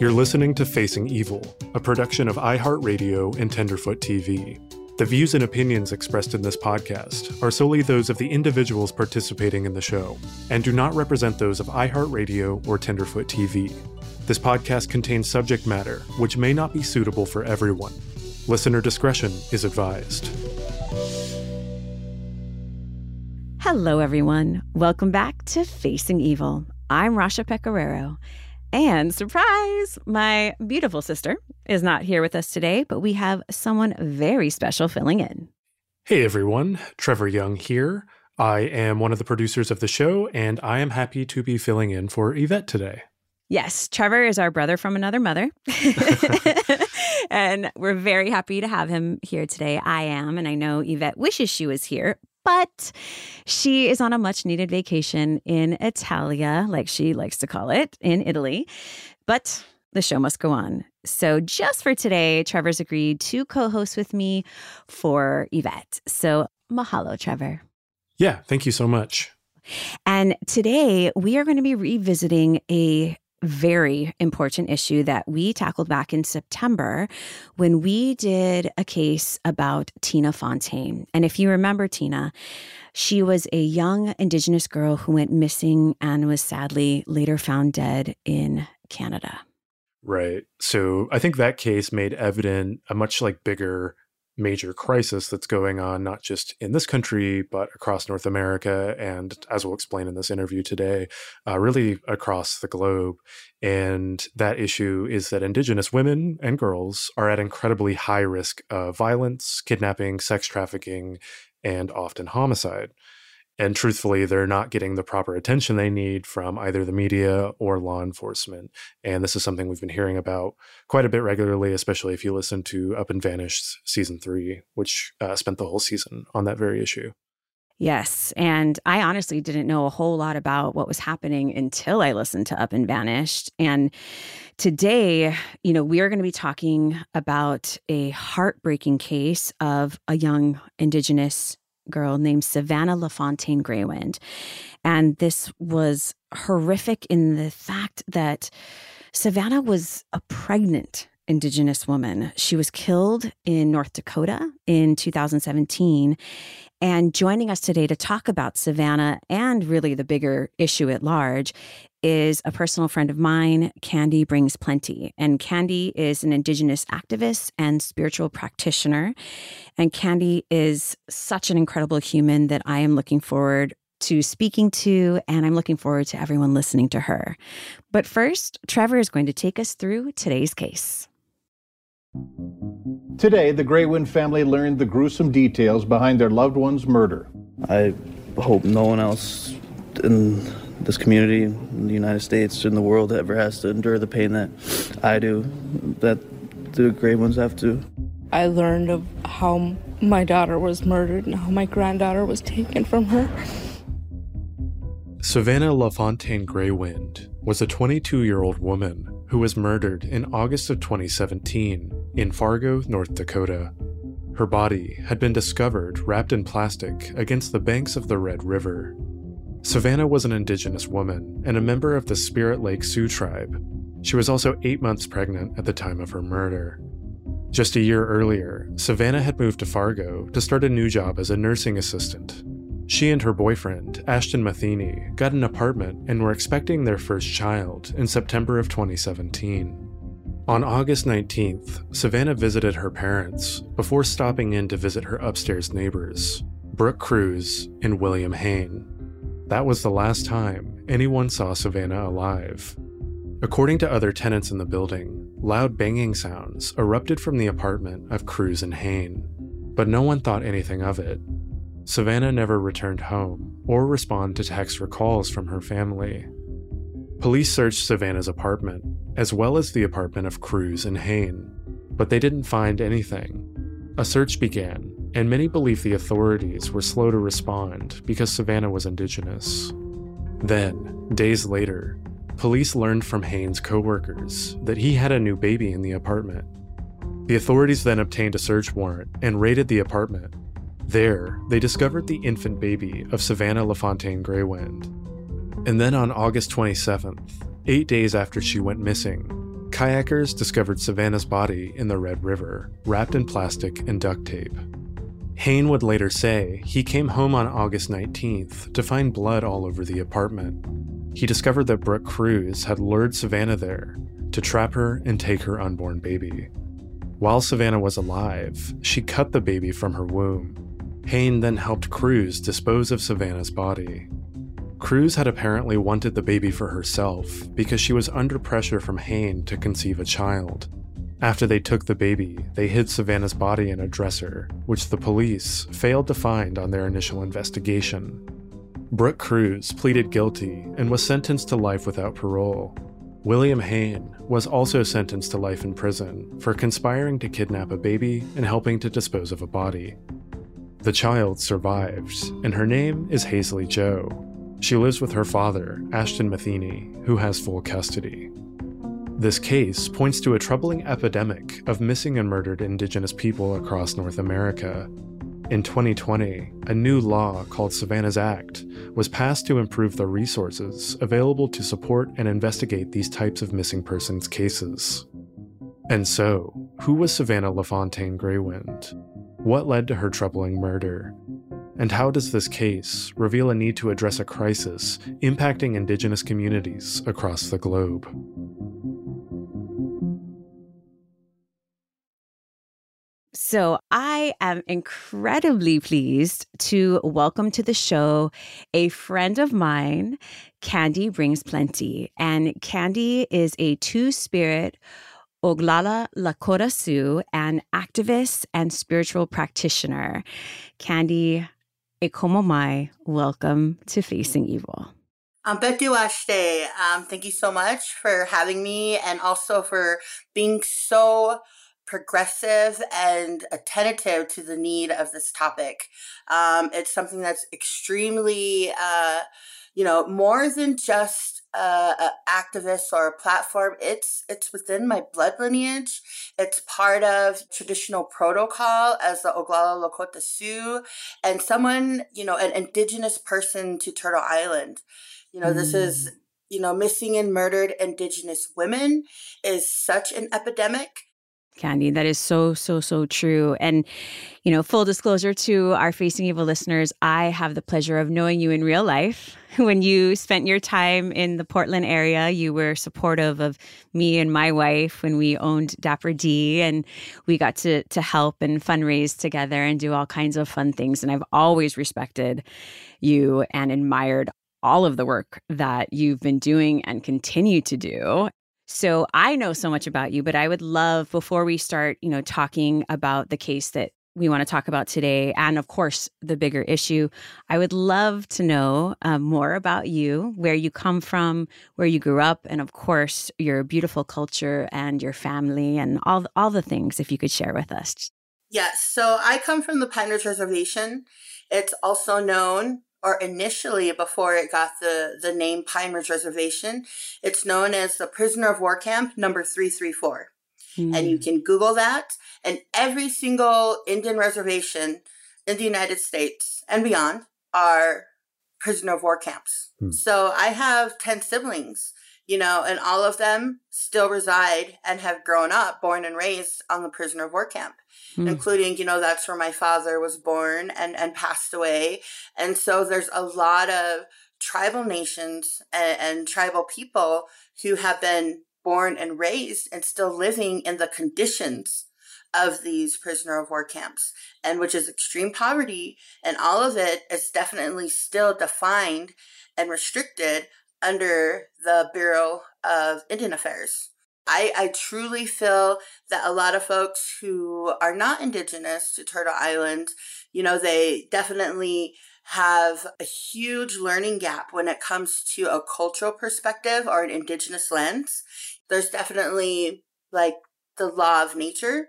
You're listening to Facing Evil, a production of iHeartRadio and Tenderfoot TV. The views and opinions expressed in this podcast are solely those of the individuals participating in the show and do not represent those of iHeartRadio or Tenderfoot TV. This podcast contains subject matter which may not be suitable for everyone. Listener discretion is advised. Hello, everyone. Welcome back to Facing Evil. I'm Rasha Pecoraro. And surprise, my beautiful sister is not here with us today, but we have someone very special filling in. Hey everyone, Trevor Young here. I am one of the producers of the show, and I am happy to be filling in for Yvette today. Yes, Trevor is our brother from another mother. and we're very happy to have him here today. I am, and I know Yvette wishes she was here, but she is on a much needed vacation in Italia, like she likes to call it, in Italy. But the show must go on. So, just for today, Trevor's agreed to co host with me for Yvette. So, mahalo, Trevor. Yeah, thank you so much. And today we are going to be revisiting a very important issue that we tackled back in September when we did a case about Tina Fontaine. And if you remember Tina, she was a young Indigenous girl who went missing and was sadly later found dead in Canada. Right. So I think that case made evident a much like bigger major crisis that's going on, not just in this country, but across North America. And as we'll explain in this interview today, uh, really across the globe. And that issue is that Indigenous women and girls are at incredibly high risk of violence, kidnapping, sex trafficking, and often homicide. And truthfully, they're not getting the proper attention they need from either the media or law enforcement. And this is something we've been hearing about quite a bit regularly, especially if you listen to Up and Vanished season three, which uh, spent the whole season on that very issue. Yes. And I honestly didn't know a whole lot about what was happening until I listened to Up and Vanished. And today, you know, we are going to be talking about a heartbreaking case of a young Indigenous girl named Savanna LaFontaine Greywind. And this was horrific in the fact that Savanna was a pregnant Indigenous woman. She was killed in North Dakota in 2017. And joining us today to talk about Savanna and really the bigger issue at large is a personal friend of mine, Candi Brings Plenty. And Candi is an Indigenous activist and spiritual practitioner. And Candi is such an incredible human that I am looking forward to speaking to, and I'm looking forward to everyone listening to her. But first, Trevor is going to take us through today's case. Today, the Greywind family learned the gruesome details behind their loved one's murder. I hope no one else in this community, in the United States, in the world ever has to endure the pain that I do, that the Greywinds have to. I learned of how my daughter was murdered and how my granddaughter was taken from her. Savanna LaFontaine Greywind was a 22 year old woman who was murdered in August of 2017 in Fargo, North Dakota. Her body had been discovered wrapped in plastic against the banks of the Red River. Savanna was an indigenous woman and a member of the Spirit Lake Sioux tribe. She was also eight months pregnant at the time of her murder. Just a year earlier, Savanna had moved to Fargo to start a new job as a nursing assistant. She and her boyfriend, Ashton Matheny, got an apartment and were expecting their first child in September of 2017. On August 19th, Savanna visited her parents before stopping in to visit her upstairs neighbors, Brooke Crews and William Hoehn. That was the last time anyone saw Savanna alive. According to other tenants in the building, loud banging sounds erupted from the apartment of Crews and Hoehn, but no one thought anything of it. Savanna never returned home or responded to texts or calls from her family. Police searched Savanna's apartment, as well as the apartment of Crews and Hoehn, but they didn't find anything. A search began, and many believe the authorities were slow to respond because Savanna was indigenous. Then, days later, police learned from Hoehn's coworkers that he had a new baby in the apartment. The authorities then obtained a search warrant and raided the apartment. There, they discovered the infant baby of Savanna LaFontaine Greywind, and then on August 27th, eight days after she went missing, kayakers discovered Savanna's body in the Red River, wrapped in plastic and duct tape. Hoehn would later say he came home on August 19th to find blood all over the apartment. He discovered that Brooke Crews had lured Savanna there to trap her and take her unborn baby. While Savanna was alive, she cut the baby from her womb. Hoehn then helped Crews dispose of Savanna's body. Crews had apparently wanted the baby for herself because she was under pressure from Hoehn to conceive a child. After they took the baby, they hid Savanna's body in a dresser, which the police failed to find on their initial investigation. Brooke Crews pleaded guilty and was sentenced to life without parole. William Hoehn was also sentenced to life in prison for conspiring to kidnap a baby and helping to dispose of a body. The child survived, and her name is Haisley Jo, she lives with her father, Ashton Matheny, who has full custody. This case points to a troubling epidemic of missing and murdered Indigenous people across North America. In 2020, a new law called Savanna's Act was passed to improve the resources available to support and investigate these types of missing persons cases. And so, who was Savanna LaFontaine Greywind? What led to her troubling murder? And how does this case reveal a need to address a crisis impacting Indigenous communities across the globe? So, I am incredibly pleased to welcome to the show a friend of mine, Candi Brings Plenty. And Candi is a two spirit Oglala Lakota Sioux, an activist and spiritual practitioner. Candi, Ekomomai, welcome to Facing Evil. Um, um, thank you so much for having me and also for being so progressive and attentive to the need of this topic. Um, it's something that's extremely, uh, you know, more than just a, activist or a platform. It's it's within my blood lineage. It's part of traditional protocol as the Oglala Lakota Sioux, and someone you know, an indigenous person to Turtle Island. You know, mm. this is mm. you know, missing and murdered indigenous women is such an epidemic Candi. That is so, so, so true. And, you know, full disclosure to our Facing Evil listeners, I have the pleasure of knowing you in real life. When you spent your time in the Portland area, you were supportive of me and my wife when we owned Dapper D, and we got to to help and fundraise together and do all kinds of fun things. And I've always respected you and admired all of the work that you've been doing and continue to do. So I know so much about you, but I would love before we start, you know, talking about the case that we want to talk about today, and of course, the bigger issue. I would love to know um, more about you, where you come from, where you grew up, and of course, your beautiful culture and your family, and all all the things. If you could share with us. Yes, so I come from the Pine Ridge Reservation. It's also known or initially before it got the, the name Pine Ridge Reservation, it's known as the Prisoner of War Camp number 334. Mm. And you hmm. can Google that. And every single Indian reservation in the United States and beyond are prisoner of war camps. Mm. So I have 10 siblings, you know, and all of them still reside and have grown up, born and raised on the prisoner of war camp, mm. including, you know, that's where my father was born and, and passed away. And so there's a lot of tribal nations and, and tribal people who have been born and raised and still living in the conditions of these prisoner of war camps, and which is extreme poverty. And all of it is definitely still defined and restricted under the Bureau of Indian Affairs. I, I truly feel that a lot of folks who are not indigenous to Turtle Island, you know, they definitely have a huge learning gap when it comes to a cultural perspective or an indigenous lens. There's definitely like the law of nature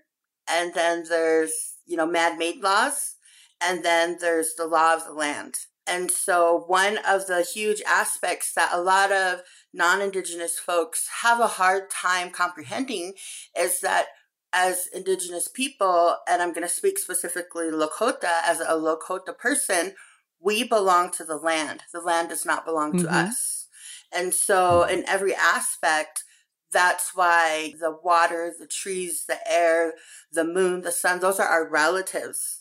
and then there's, you know, man-made laws, and then there's the law of the land. And so one of the huge aspects that a lot of non-indigenous folks have a hard time comprehending is that as indigenous people, and I'm going to speak specifically Lakota, as a Lakota person, we belong to the land. The land does not belong mm-hmm. to us. And so in every aspect, that's why the water, the trees, the air, the moon, the sun, those are our relatives.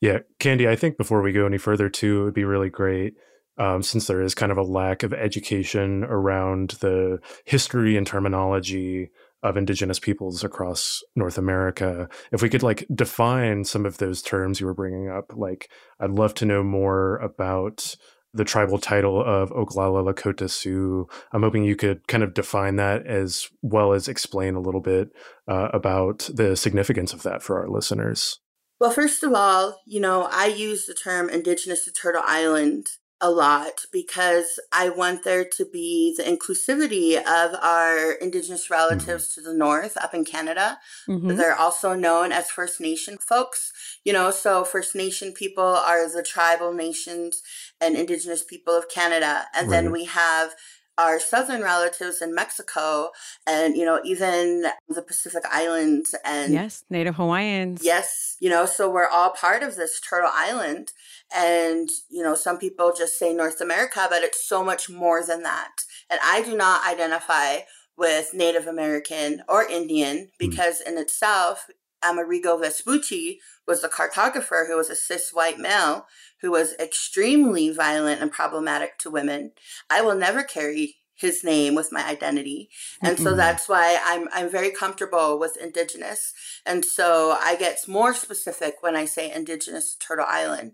Yeah, Candi, I think before we go any further, too, it would be really great um, since there is kind of a lack of education around the history and terminology of indigenous peoples across North America. If we could like define some of those terms you were bringing up, like I'd love to know more about the tribal title of Oglala Lakota Sioux. I'm hoping you could kind of define that as well as explain a little bit uh, about the significance of that for our listeners. Well, first of all, you know, I use the term indigenous to Turtle Island a lot because I want there to be the inclusivity of our Indigenous relatives mm-hmm. to the north up in Canada. Mm-hmm. They're also known as First Nation folks, you know, so First Nation people are the tribal nations and Indigenous people of Canada. And right. then we have our southern relatives in Mexico and, you know, even the Pacific Islands and. Yes, Native Hawaiians. Yes, you know, so we're all part of this Turtle Island. And, you know, some people just say North America, but it's so much more than that. And I do not identify with Native American or Indian hmm. because in itself, Amerigo Vespucci was the cartographer who was a cis white male who was extremely violent and problematic to women. I will never carry his name with my identity. And mm-hmm. so that's why I'm I'm very comfortable with indigenous. And so I get more specific when I say indigenous Turtle Island.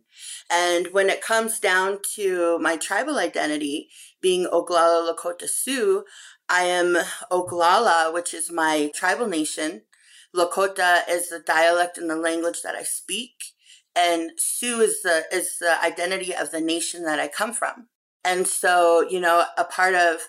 And when it comes down to my tribal identity being Oglala Lakota Sioux, I am Oglala, which is my tribal nation. Lakota is the dialect and the language that I speak and Sioux is the is the identity of the nation that I come from. And so, you know, a part of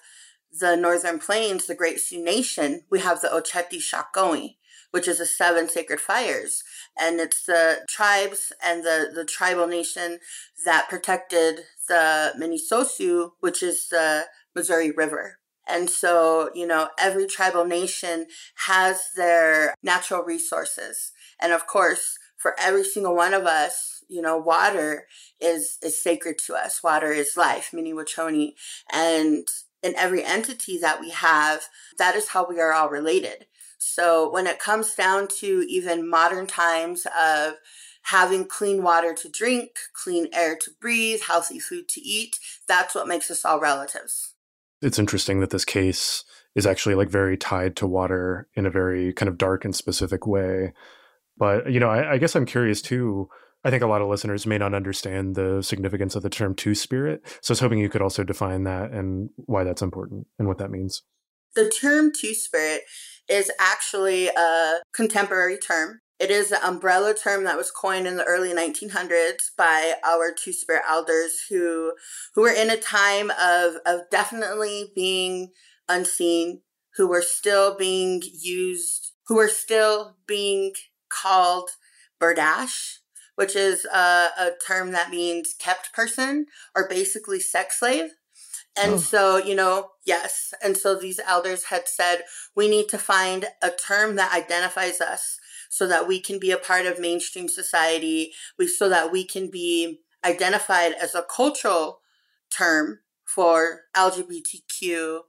the Northern Plains, the Great Sioux Nation, we have the Oceti Sakowin, which is the seven sacred fires. And it's the tribes and the, the tribal nation that protected the Minnesosu, which is the Missouri River. And so, you know, every tribal nation has their natural resources. And of course, for every single one of us, you know, water is is sacred to us. Water is life, mini wachoni. And in every entity that we have, that is how we are all related. So when it comes down to even modern times of having clean water to drink, clean air to breathe, healthy food to eat, that's what makes us all relatives. It's interesting that this case is actually like very tied to water in a very kind of dark and specific way. But you know, I, I, guess I'm curious too. I think a lot of listeners may not understand the significance of the term two spirit. So I was hoping you could also define that and why that's important and what that means. The term two spirit is actually a contemporary term. It is an umbrella term that was coined in the early 1900s by our two spirit elders who who were in a time of of definitely being unseen, who were still being used, who were still being called berdache, which is a, a term that means kept person or basically sex slave. And oh. so, you know, yes. And so these elders had said, we need to find a term that identifies us so that we can be a part of mainstream society, we, so that we can be identified as a cultural term for LGBTQ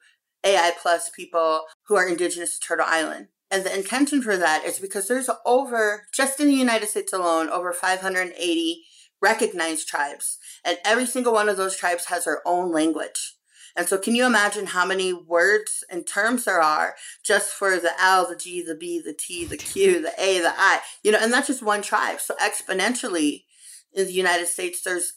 AI plus people who are indigenous to Turtle Island. And the intention for that is because there's over, just in the United States alone, over 580 recognized tribes. And every single one of those tribes has their own language. And so can you imagine how many words and terms there are just for the L, the G, the B, the T, the Q, the A, the I, you know, and that's just one tribe. So exponentially in the United States, there's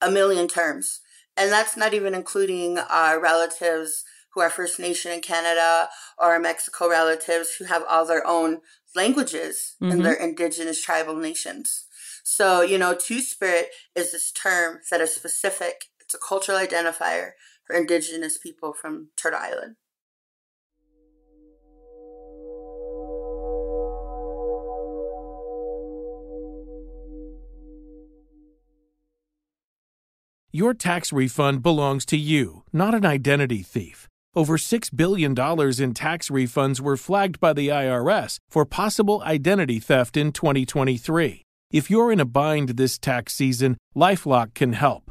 a million terms. And that's not even including our relatives who are First Nation in Canada or our Mexico relatives who have all their own languages mm-hmm. in their indigenous tribal nations. So, you know, Two Spirit is this term that is specific. It's a cultural identifier indigenous people from Turtle Island. Your tax refund belongs to you, not an identity thief. Over $6 billion in tax refunds were flagged by the IRS for possible identity theft in 2023. If you're in a bind this tax season, Lifelock can help.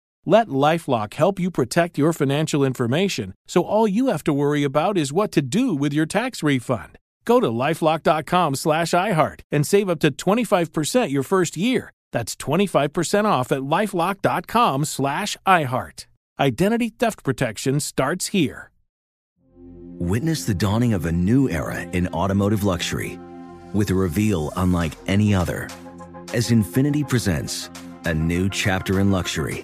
Let Lifelock help you protect your financial information so all you have to worry about is what to do with your tax refund. Go to lifelock.com slash iHeart and save up to 25% your first year. That's 25% off at lifelock.com slash iHeart. Identity theft protection starts here. Witness the dawning of a new era in automotive luxury with a reveal unlike any other as Infiniti presents a new chapter in luxury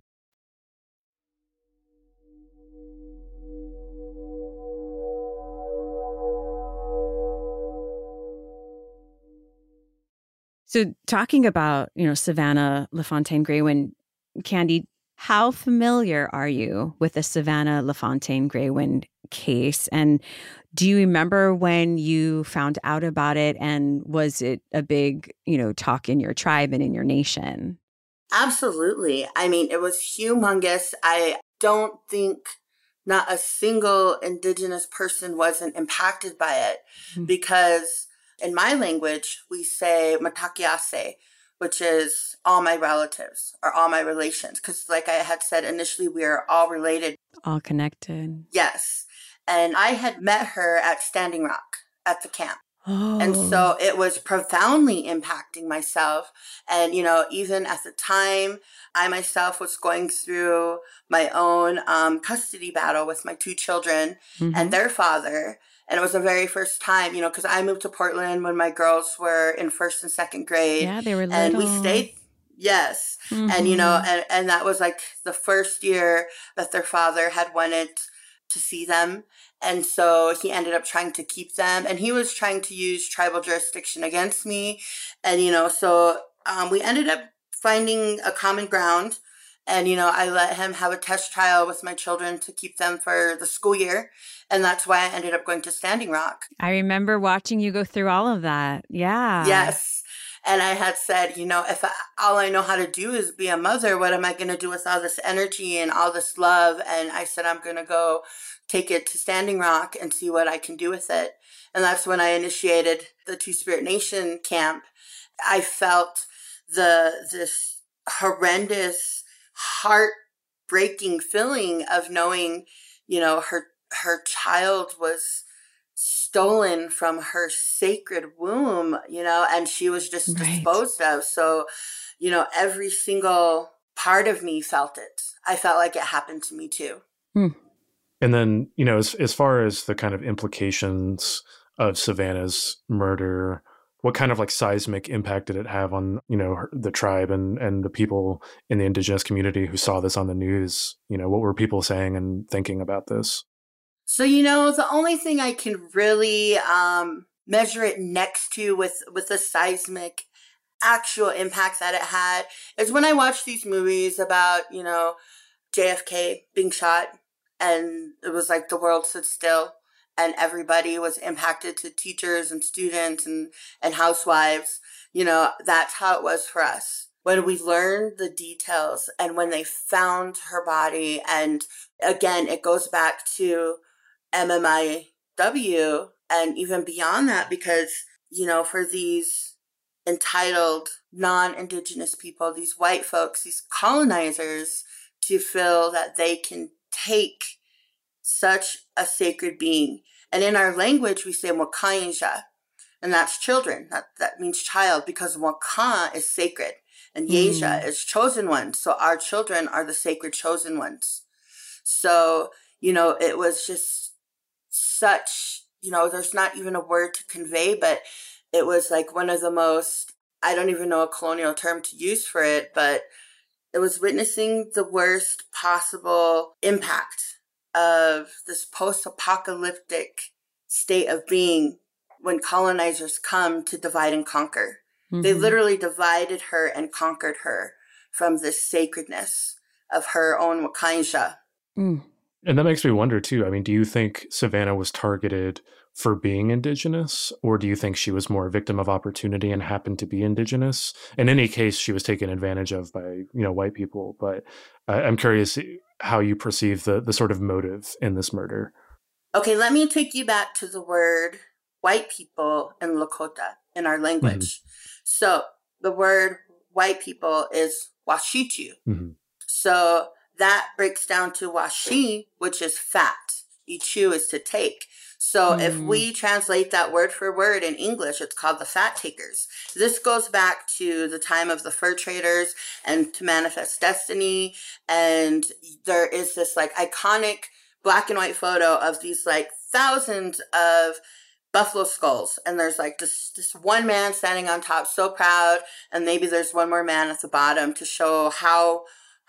So, talking about, you know, Savanna LaFontaine Greywind, Candi, how familiar are you with the Savanna LaFontaine Greywind case? And do you remember when you found out about it? And was it a big, you know, talk in your tribe and in your nation? Absolutely. I mean, it was humongous. I don't think not a single Indigenous person wasn't impacted by it mm-hmm. because in my language, we say matakiase, which is all my relatives or all my relations. Because, like I had said initially, we are all related, all connected. Yes. And I had met her at Standing Rock at the camp. Oh. And so it was profoundly impacting myself. And, you know, even at the time, I myself was going through my own um, custody battle with my two children mm-hmm. and their father. And it was the very first time, you know, because I moved to Portland when my girls were in first and second grade. Yeah, they were little. And we stayed. Yes. Mm-hmm. And, you know, mm-hmm. and, and that was like the first year that their father had wanted to see them. And so he ended up trying to keep them. And he was trying to use tribal jurisdiction against me. And, you know, so um, we ended up finding a common ground and, you know, I let him have a test trial with my children to keep them for the school year. And that's why I ended up going to Standing Rock. I remember watching you go through all of that. Yeah. Yes. And I had said, you know, if I, all I know how to do is be a mother, what am I going to do with all this energy and all this love? And I said, I'm going to go take it to Standing Rock and see what I can do with it. And that's when I initiated the Two Spirit Nation camp. I felt the this horrendous heartbreaking feeling of knowing, you know, her her child was stolen from her sacred womb, you know, and she was just right. disposed of. So, you know, every single part of me felt it. I felt like it happened to me too. Hmm. And then, you know, as as far as the kind of implications of Savanna's murder, what kind of like seismic impact did it have on you know the tribe and and the people in the indigenous community who saw this on the news? You know what were people saying and thinking about this? So you know the only thing i can really um measure it next to with with the seismic actual impact that it had is when i watch these movies about you know jfk being shot and it was like the world stood still and everybody was impacted to teachers and students and, and housewives. You know, that's how it was for us. When we learned the details and when they found her body, and again, it goes back to MMIW and even beyond that, because, you know, for these entitled non Indigenous people, these white folks, these colonizers, to feel that they can take such a sacred being. And in our language, we say Wakanja, and that's children. That, that means child because Waka is sacred and Yeja mm. is chosen ones. So our children are the sacred chosen ones. So, you know, it was just such, you know, there's not even a word to convey, but it was like one of the most, I don't even know a colonial term to use for it, but it was witnessing the worst possible impact of this post apocalyptic state of being when colonizers come to divide and conquer. Mm-hmm. They literally divided her and conquered her from this sacredness of her own Wakansha. Mm. And that makes me wonder too. I mean, do you think Savanna was targeted for being indigenous, or do you think she was more a victim of opportunity and happened to be indigenous? In any case, she was taken advantage of by you know white people. But I'm curious how you perceive the the sort of motive in this murder. Okay, let me take you back to the word white people in Lakota in our language. Mm-hmm. So the word white people is washitu. Mm-hmm. So that breaks down to washi, which is fat. Ichu is to take. So mm. if we translate that word for word in English, it's called the fat takers. This goes back to the time of the fur traders and to manifest destiny. And there is this like iconic black and white photo of these like thousands of buffalo skulls and there's like this this one man standing on top so proud and maybe there's one more man at the bottom to show how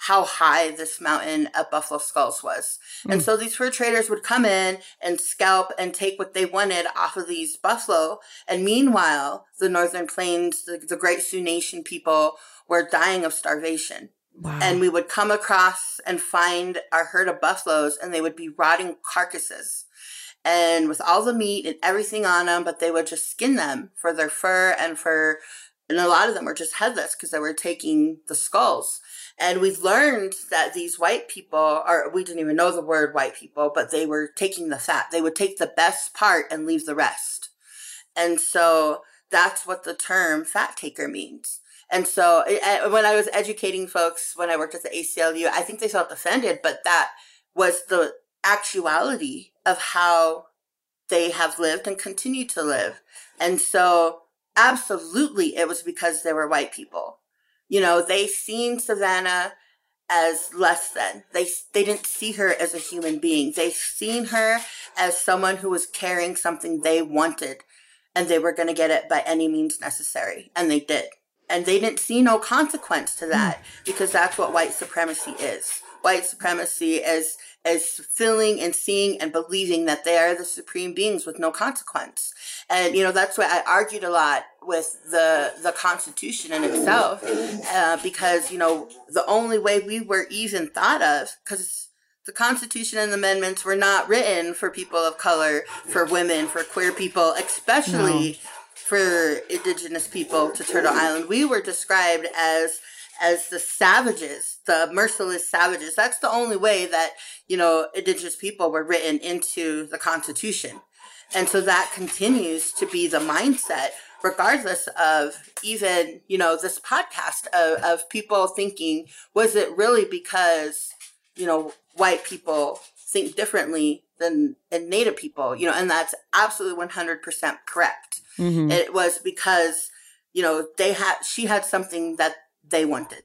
how high this mountain of Buffalo Skulls was. Mm. And hmm. so these fur traders would come in and scalp and take what they wanted off of these buffalo. And meanwhile, the Northern Plains, the, the Great Sioux Nation people were dying of starvation. Wow. And we would come across and find our herd of buffaloes and they would be rotting carcasses and with all the meat and everything on them, but they would just skin them for their fur and for, and a lot of them were just headless because they were taking the skulls. And we've learned that these white people are, we didn't even know the word white people, but they were taking the fat. They would take the best part and leave the rest. And so that's what the term fat taker means. And so when I was educating folks when I worked at the ACLU, I think they felt offended, but that was the actuality of how they have lived and continue to live. And so absolutely it was because they were white people. You know, they seen Savanna as less than. They they didn't see her as a human being. They seen her as someone who was carrying something they wanted and they were going to get it by any means necessary and they did. And they didn't see no consequence to that hmm. because that's what white supremacy is. White supremacy as as feeling and seeing and believing that they are the supreme beings with no consequence. And, you know, that's why I argued a lot with the, the Constitution in itself, uh, because, you know, the only way we were even thought of, because the Constitution and the amendments were not written for people of color, for women, for queer people, especially no. for indigenous people to Turtle Island. We were described as as the savages, the merciless savages. That's the only way that, you know, indigenous people were written into the Constitution. And so that continues to be the mindset, regardless of even, you know, this podcast of, of people thinking, was it really because, you know, white people think differently than, than Native people, you know, and that's absolutely 100% correct. Mm-hmm. It was because, you know, they had, she had something that they wanted.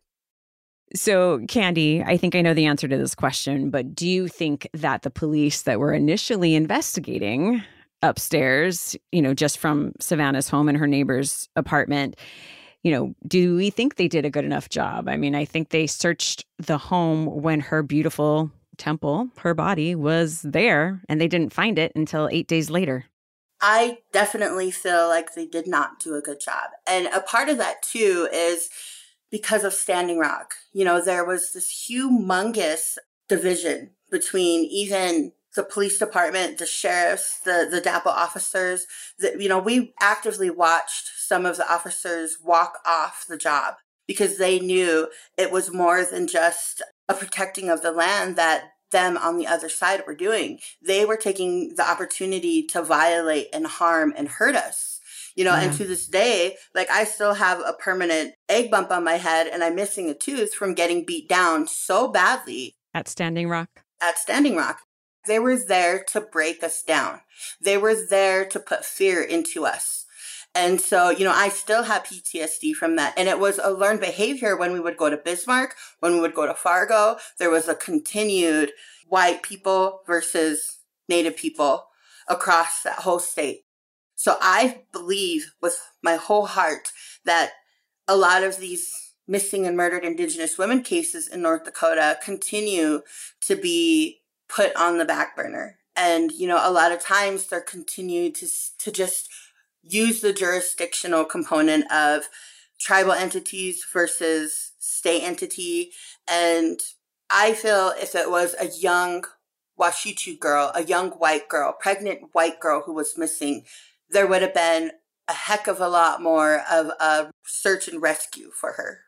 So, Candi, I think I know the answer to this question, but do you think that the police that were initially investigating upstairs, you know, just from Savanna's home and her neighbor's apartment, you know, do we think they did a good enough job? I mean, I think they searched the home when her beautiful temple, her body was there, and they didn't find it until eight days later. I definitely feel like they did not do a good job. And a part of that, too, is because of Standing Rock. You know, there was this humongous division between even the police department, the sheriffs, the, the DAPO officers. That, you know, we actively watched some of the officers walk off the job because they knew it was more than just a protecting of the land that them on the other side were doing. They were taking the opportunity to violate and harm and hurt us. You know, mm-hmm. and to this day, like I still have a permanent egg bump on my head and I'm missing a tooth from getting beat down so badly. At Standing Rock? At Standing Rock. They were there to break us down. They were there to put fear into us. And so, you know, I still have PTSD from that. And it was a learned behavior when we would go to Bismarck, when we would go to Fargo. There was a continued white people versus native people across that whole state. So I believe with my whole heart that a lot of these missing and murdered indigenous women cases in North Dakota continue to be put on the back burner. And, you know, a lot of times they're continued to, to just use the jurisdictional component of tribal entities versus state entity. And I feel if it was a young Washichu girl, a young white girl, pregnant white girl who was missing, there would have been a heck of a lot more of a search and rescue for her.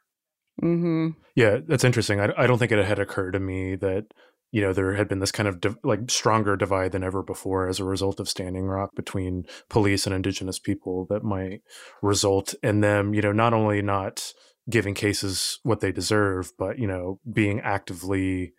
Mm-hmm. Yeah, that's interesting. I, I don't think it had occurred to me that you know there had been this kind of div- like stronger divide than ever before as a result of standing rock between police and indigenous people that might result in them you know not only not giving cases what they deserve but you know being actively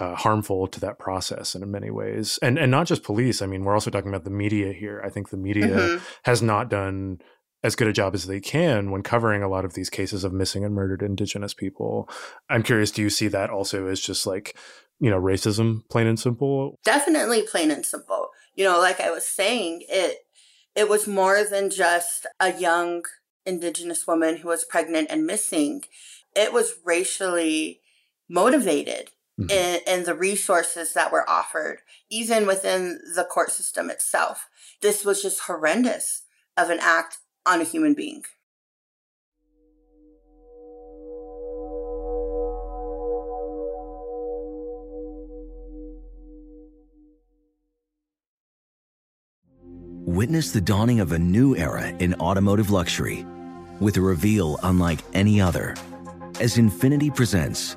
uh, harmful to that process in many ways and and not just police i mean we're also talking about the media here i think the media mm-hmm. has not done as good a job as they can when covering a lot of these cases of missing and murdered indigenous people. I'm curious, do you see that also as just like you know, racism, plain and simple? Definitely plain and simple. You know, like I was saying, it it was more than just a young indigenous woman who was pregnant and missing. It was racially motivated mm-hmm. in, in the resources that were offered, even within the court system itself. This was just horrendous of an act on a human being. Witness the dawning of a new era in automotive luxury with a reveal unlike any other as Infiniti presents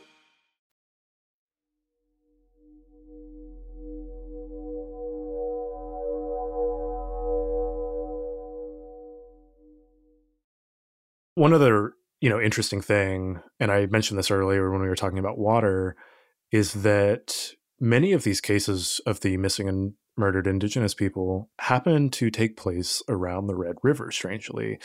One other, you know, interesting thing, and I mentioned this earlier when we were talking about water, is that many of these cases of the missing and murdered indigenous people happen to take place around the Red River, strangely.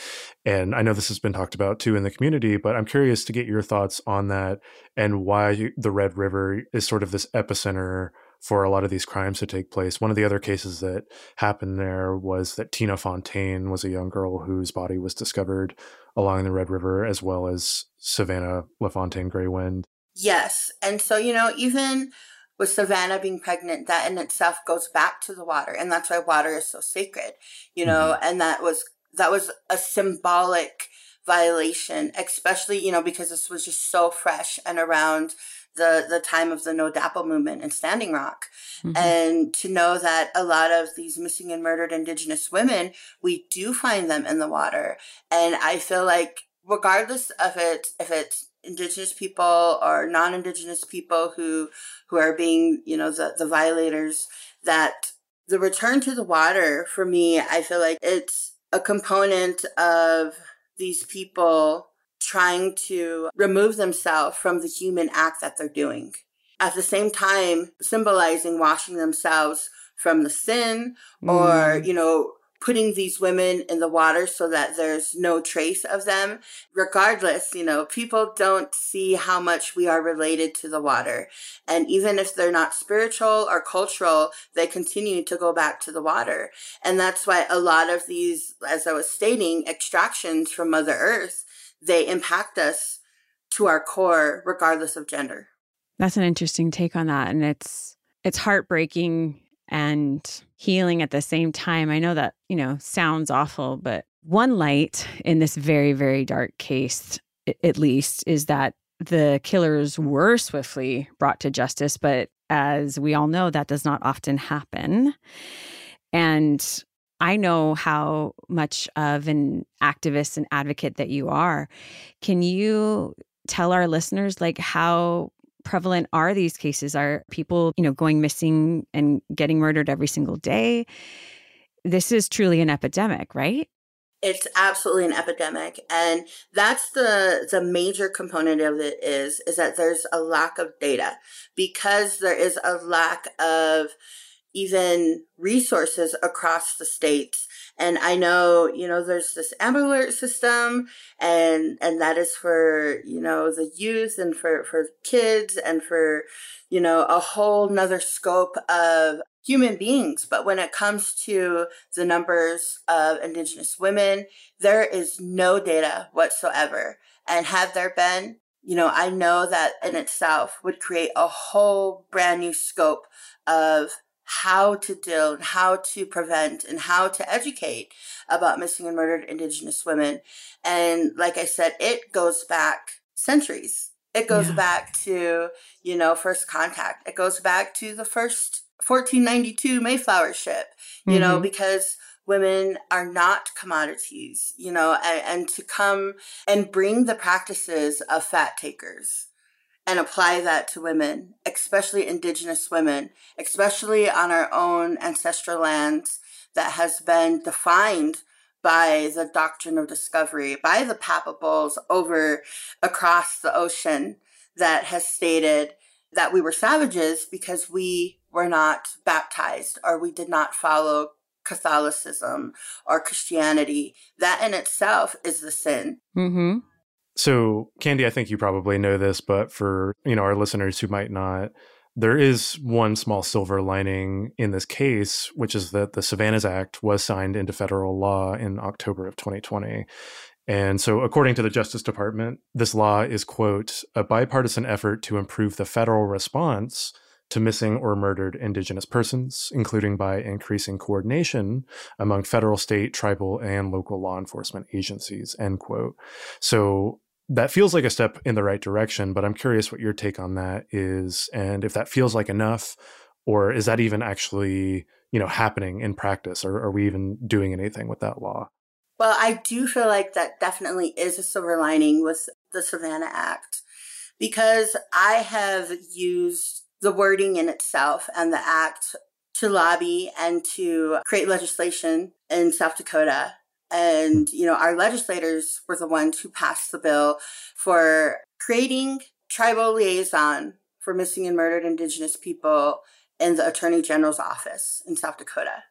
And I know this has been talked about too in the community, but I'm curious to get your thoughts on that and why the Red River is sort of this epicenter for a lot of these crimes to take place. One of the other cases that happened there was that Tina Fontaine was a young girl whose body was discovered along the Red River, as well as Savanna LaFontaine Greywind. Yes. And so, you know, even with Savanna being pregnant, that in itself goes back to the water. And that's why water is so sacred, you know, mm-hmm. and that was, that was a symbolic violation, especially, you know, because this was just so fresh and around the the time of the No DAPL movement in Standing Rock, mm-hmm. and to know that a lot of these missing and murdered Indigenous women, we do find them in the water, and I feel like regardless of it, if it's Indigenous people or non-Indigenous people who who are being, you know, the the violators, that the return to the water for me, I feel like it's a component of these people trying to remove themselves from the human act that they're doing. At the same time, symbolizing washing themselves from the sin mm. or, you know, putting these women in the water so that there's no trace of them. Regardless, you know, people don't see how much we are related to the water. And even if they're not spiritual or cultural, they continue to go back to the water. And that's why a lot of these, as I was stating, extractions from Mother Earth they impact us to our core regardless of gender. That's an interesting take on that and it's it's heartbreaking and healing at the same time. I know that, you know, sounds awful, but one light in this very very dark case at least is that the killers were swiftly brought to justice, but as we all know that does not often happen. And I know how much of an activist and advocate that you are. Can you tell our listeners like how prevalent are these cases? Are people, you know, going missing and getting murdered every single day? This is truly an epidemic, right? It's absolutely an epidemic and that's the the major component of it is is that there's a lack of data because there is a lack of even resources across the states. And I know, you know, there's this Amber Alert system and, and that is for, you know, the youth and for, for kids and for, you know, a whole nother scope of human beings. But when it comes to the numbers of Indigenous women, there is no data whatsoever. And had there been, you know, I know that in itself would create a whole brand new scope of how to deal and how to prevent and how to educate about missing and murdered indigenous women. And like I said, it goes back centuries. It goes yeah. back to, you know, first contact. It goes back to the first 1492 Mayflower ship, you mm-hmm. know, because women are not commodities, you know, and, and to come and bring the practices of fat takers and apply that to women, especially Indigenous women, especially on our own ancestral lands that has been defined by the doctrine of discovery, by the papal bulls over across the ocean that has stated that we were savages because we were not baptized or we did not follow Catholicism or Christianity. That in itself is the sin. Mm-hmm. So, Candi, I think you probably know this, but for you know our listeners who might not, there is one small silver lining in this case, which is that the Savanna's Act was signed into federal law in October of 2020. And so, according to the Justice Department, this law is, quote, a bipartisan effort to improve the federal response to missing or murdered Indigenous persons, including by increasing coordination among federal, state, tribal, and local law enforcement agencies, end quote. So, that feels like a step in the right direction, but I'm curious what your take on that is, and if that feels like enough, or is that even actually, you know, happening in practice, or are we even doing anything with that law? Well, I do feel like that definitely is a silver lining with the Savanna Act because I have used the wording in itself and the act to lobby and to create legislation in South Dakota. And, you know, our legislators were the ones who passed the bill for creating tribal liaison for missing and murdered Indigenous people in the Attorney General's office in South Dakota.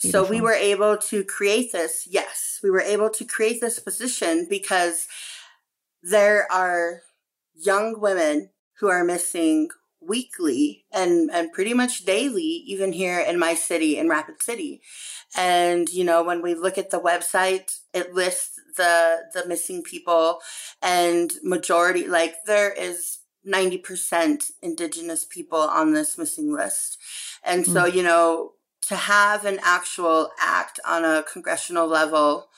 Beautiful. So we were able to create this. Yes, we were able to create this position because there are young women who are missing weekly and and pretty much daily even here in my city in Rapid City. And you know, when we look at the website, it lists the the missing people and majority like there is 90% indigenous people on this missing list. And so, mm. you know, to have an actual act on a congressional level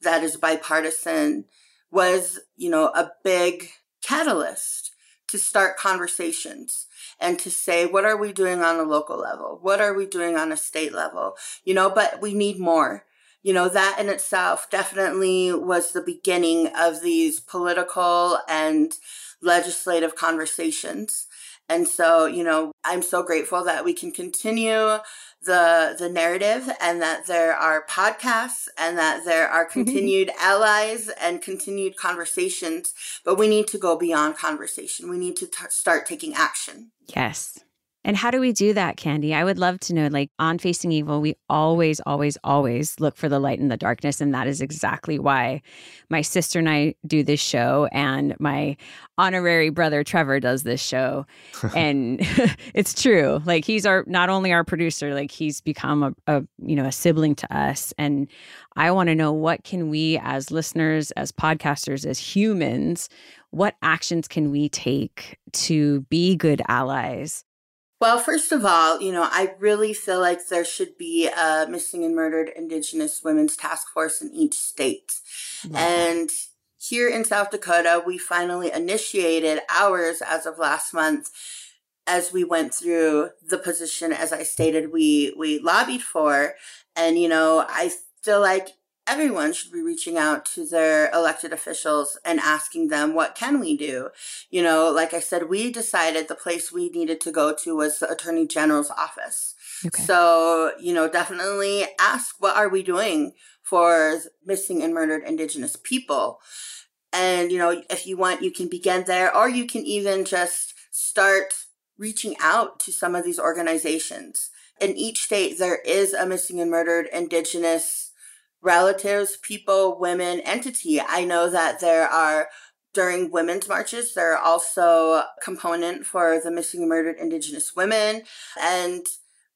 that is bipartisan was, you know, a big catalyst to start conversations and to say, what are we doing on a local level? What are we doing on a state level? You know, but we need more. You know, that in itself definitely was the beginning of these political and legislative conversations. And so, you know, I'm so grateful that we can continue the the narrative and that there are podcasts and that there are mm-hmm. continued allies and continued conversations but we need to go beyond conversation. We need to t- start taking action. Yes and how do we do that, Candi? I would love to know. Like on Facing Evil, we always, always, always look for the light in the darkness. And that is exactly why my sister and I do this show, and my honorary brother Trevor does this show. and it's true. Like he's our not only our producer, like he's become a, a you know a sibling to us. And I want to know what can we as listeners, as podcasters, as humans, what actions can we take to be good allies well, first of all, you know, I really feel like there should be a missing and murdered Indigenous women's task force in each state. And here in South Dakota, we finally initiated ours as of last month as we went through the position as I stated we we lobbied for and you know I feel like everyone should be reaching out to their elected officials and asking them what can we do? You know like i said we decided the place we needed to go to was the attorney general's office. Okay. so you know definitely ask what are we doing for missing and murdered indigenous people? And you know if you want you can begin there or you can even just start reaching out to some of these organizations. In each state there is a missing and murdered indigenous relatives, people, women, entity. I know that there are during women's marches, there are also a component for the missing and murdered indigenous women. And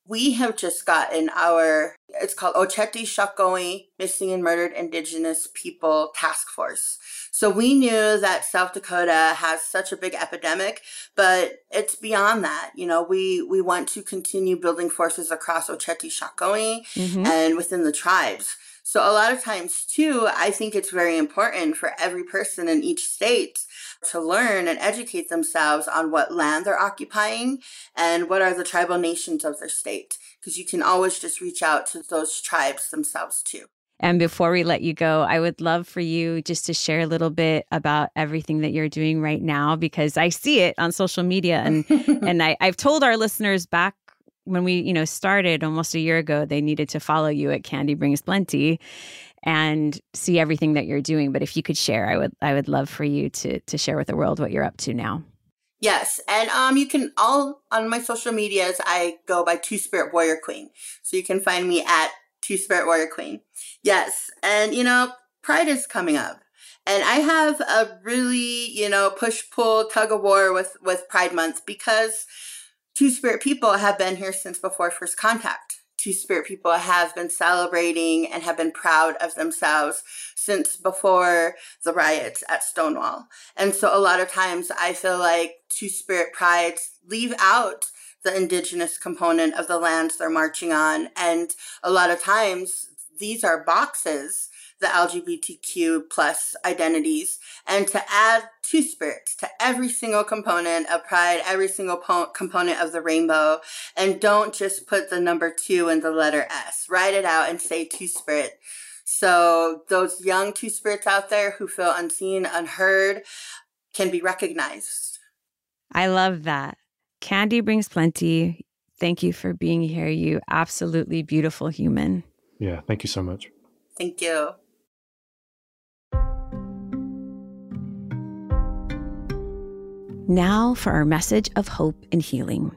we have just gotten our, it's called Oceti Sakowin Missing and Murdered Indigenous People Task Force. So we knew that South Dakota has such a big epidemic, but it's beyond that. You know, we, we want to continue building forces across Oceti Sakowin mm-hmm. and within the tribes. So a lot of times too, I think it's very important for every person in each state to learn and educate themselves on what land they're occupying and what are the tribal nations of their state. Because you can always just reach out to those tribes themselves too. And before we let you go, I would love for you just to share a little bit about everything that you're doing right now because I see it on social media and and I, I've told our listeners back when we, you know, started almost a year ago, they needed to follow you at Candi Brings Plenty and see everything that you're doing. But if you could share, I would I would love for you to to share with the world what you're up to now. Yes, and um, you can all on my social medias. I go by Two Spirit Warrior Queen, so you can find me at Two Spirit Warrior Queen. Yes, and you know, Pride is coming up, and I have a really you know push pull tug of war with with Pride Month because Two Spirit people have been here since before first contact. Two Spirit people have been celebrating and have been proud of themselves since before the riots at Stonewall. And so a lot of times I feel like Two Spirit prides leave out the indigenous component of the lands they're marching on. And a lot of times these are boxes the LGBTQ plus identities and to add two spirits to every single component of pride, every single po- component of the rainbow. And don't just put the number two in the letter S. Write it out and say two spirit. So those young two spirits out there who feel unseen, unheard can be recognized. I love that. Candi brings plenty. Thank you for being here, you absolutely beautiful human. Yeah, thank you so much. Thank you. Now for our message of hope and healing.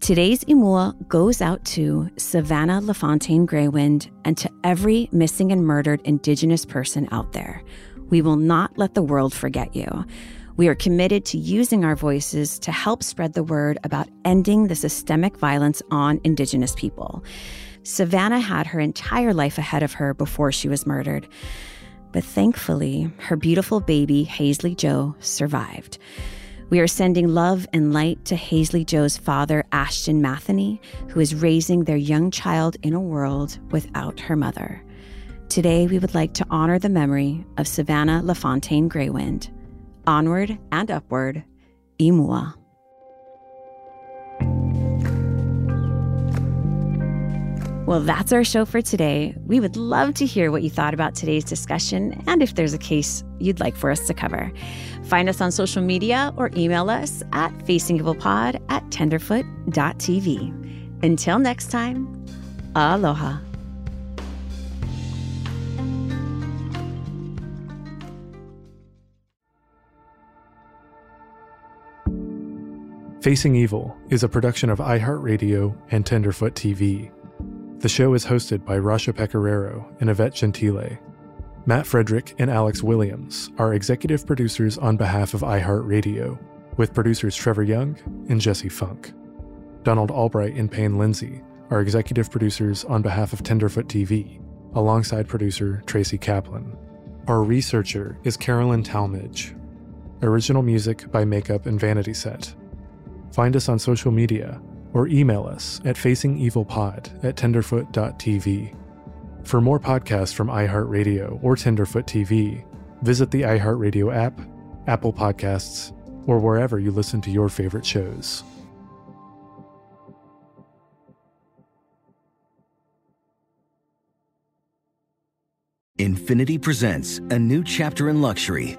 Today's Imua goes out to Savanna LaFontaine Greywind and to every missing and murdered Indigenous person out there. We will not let the world forget you. We are committed to using our voices to help spread the word about ending the systemic violence on Indigenous people. Savanna had her entire life ahead of her before she was murdered. But thankfully, her beautiful baby, Haisley Jo, survived. We are sending love and light to Haisley Jo's father, Ashton Matheny, who is raising their young child in a world without her mother. Today, we would like to honor the memory of Savanna LaFontaine Greywind. Onward and upward, Imua. Well, that's our show for today. We would love to hear what you thought about today's discussion and if there's a case you'd like for us to cover. Find us on social media or email us at facingevilpod at tenderfoot.tv. Until next time, aloha. Facing Evil is a production of iHeartRadio and Tenderfoot TV. The show is hosted by Rasha Pecoraro and Yvette Gentile. Matt Frederick and Alex Williams are executive producers on behalf of iHeartRadio, with producers Trevor Young and Jesse Funk. Donald Albright and Payne Lindsay are executive producers on behalf of Tenderfoot TV, alongside producer Tracy Kaplan. Our researcher is Carolyn Talmadge. Original music by Makeup and Vanity Set. Find us on social media or email us at facingevilpod at tenderfoot.tv. For more podcasts from iHeartRadio or Tenderfoot TV, visit the iHeartRadio app, Apple Podcasts, or wherever you listen to your favorite shows. Infiniti presents a new chapter in luxury,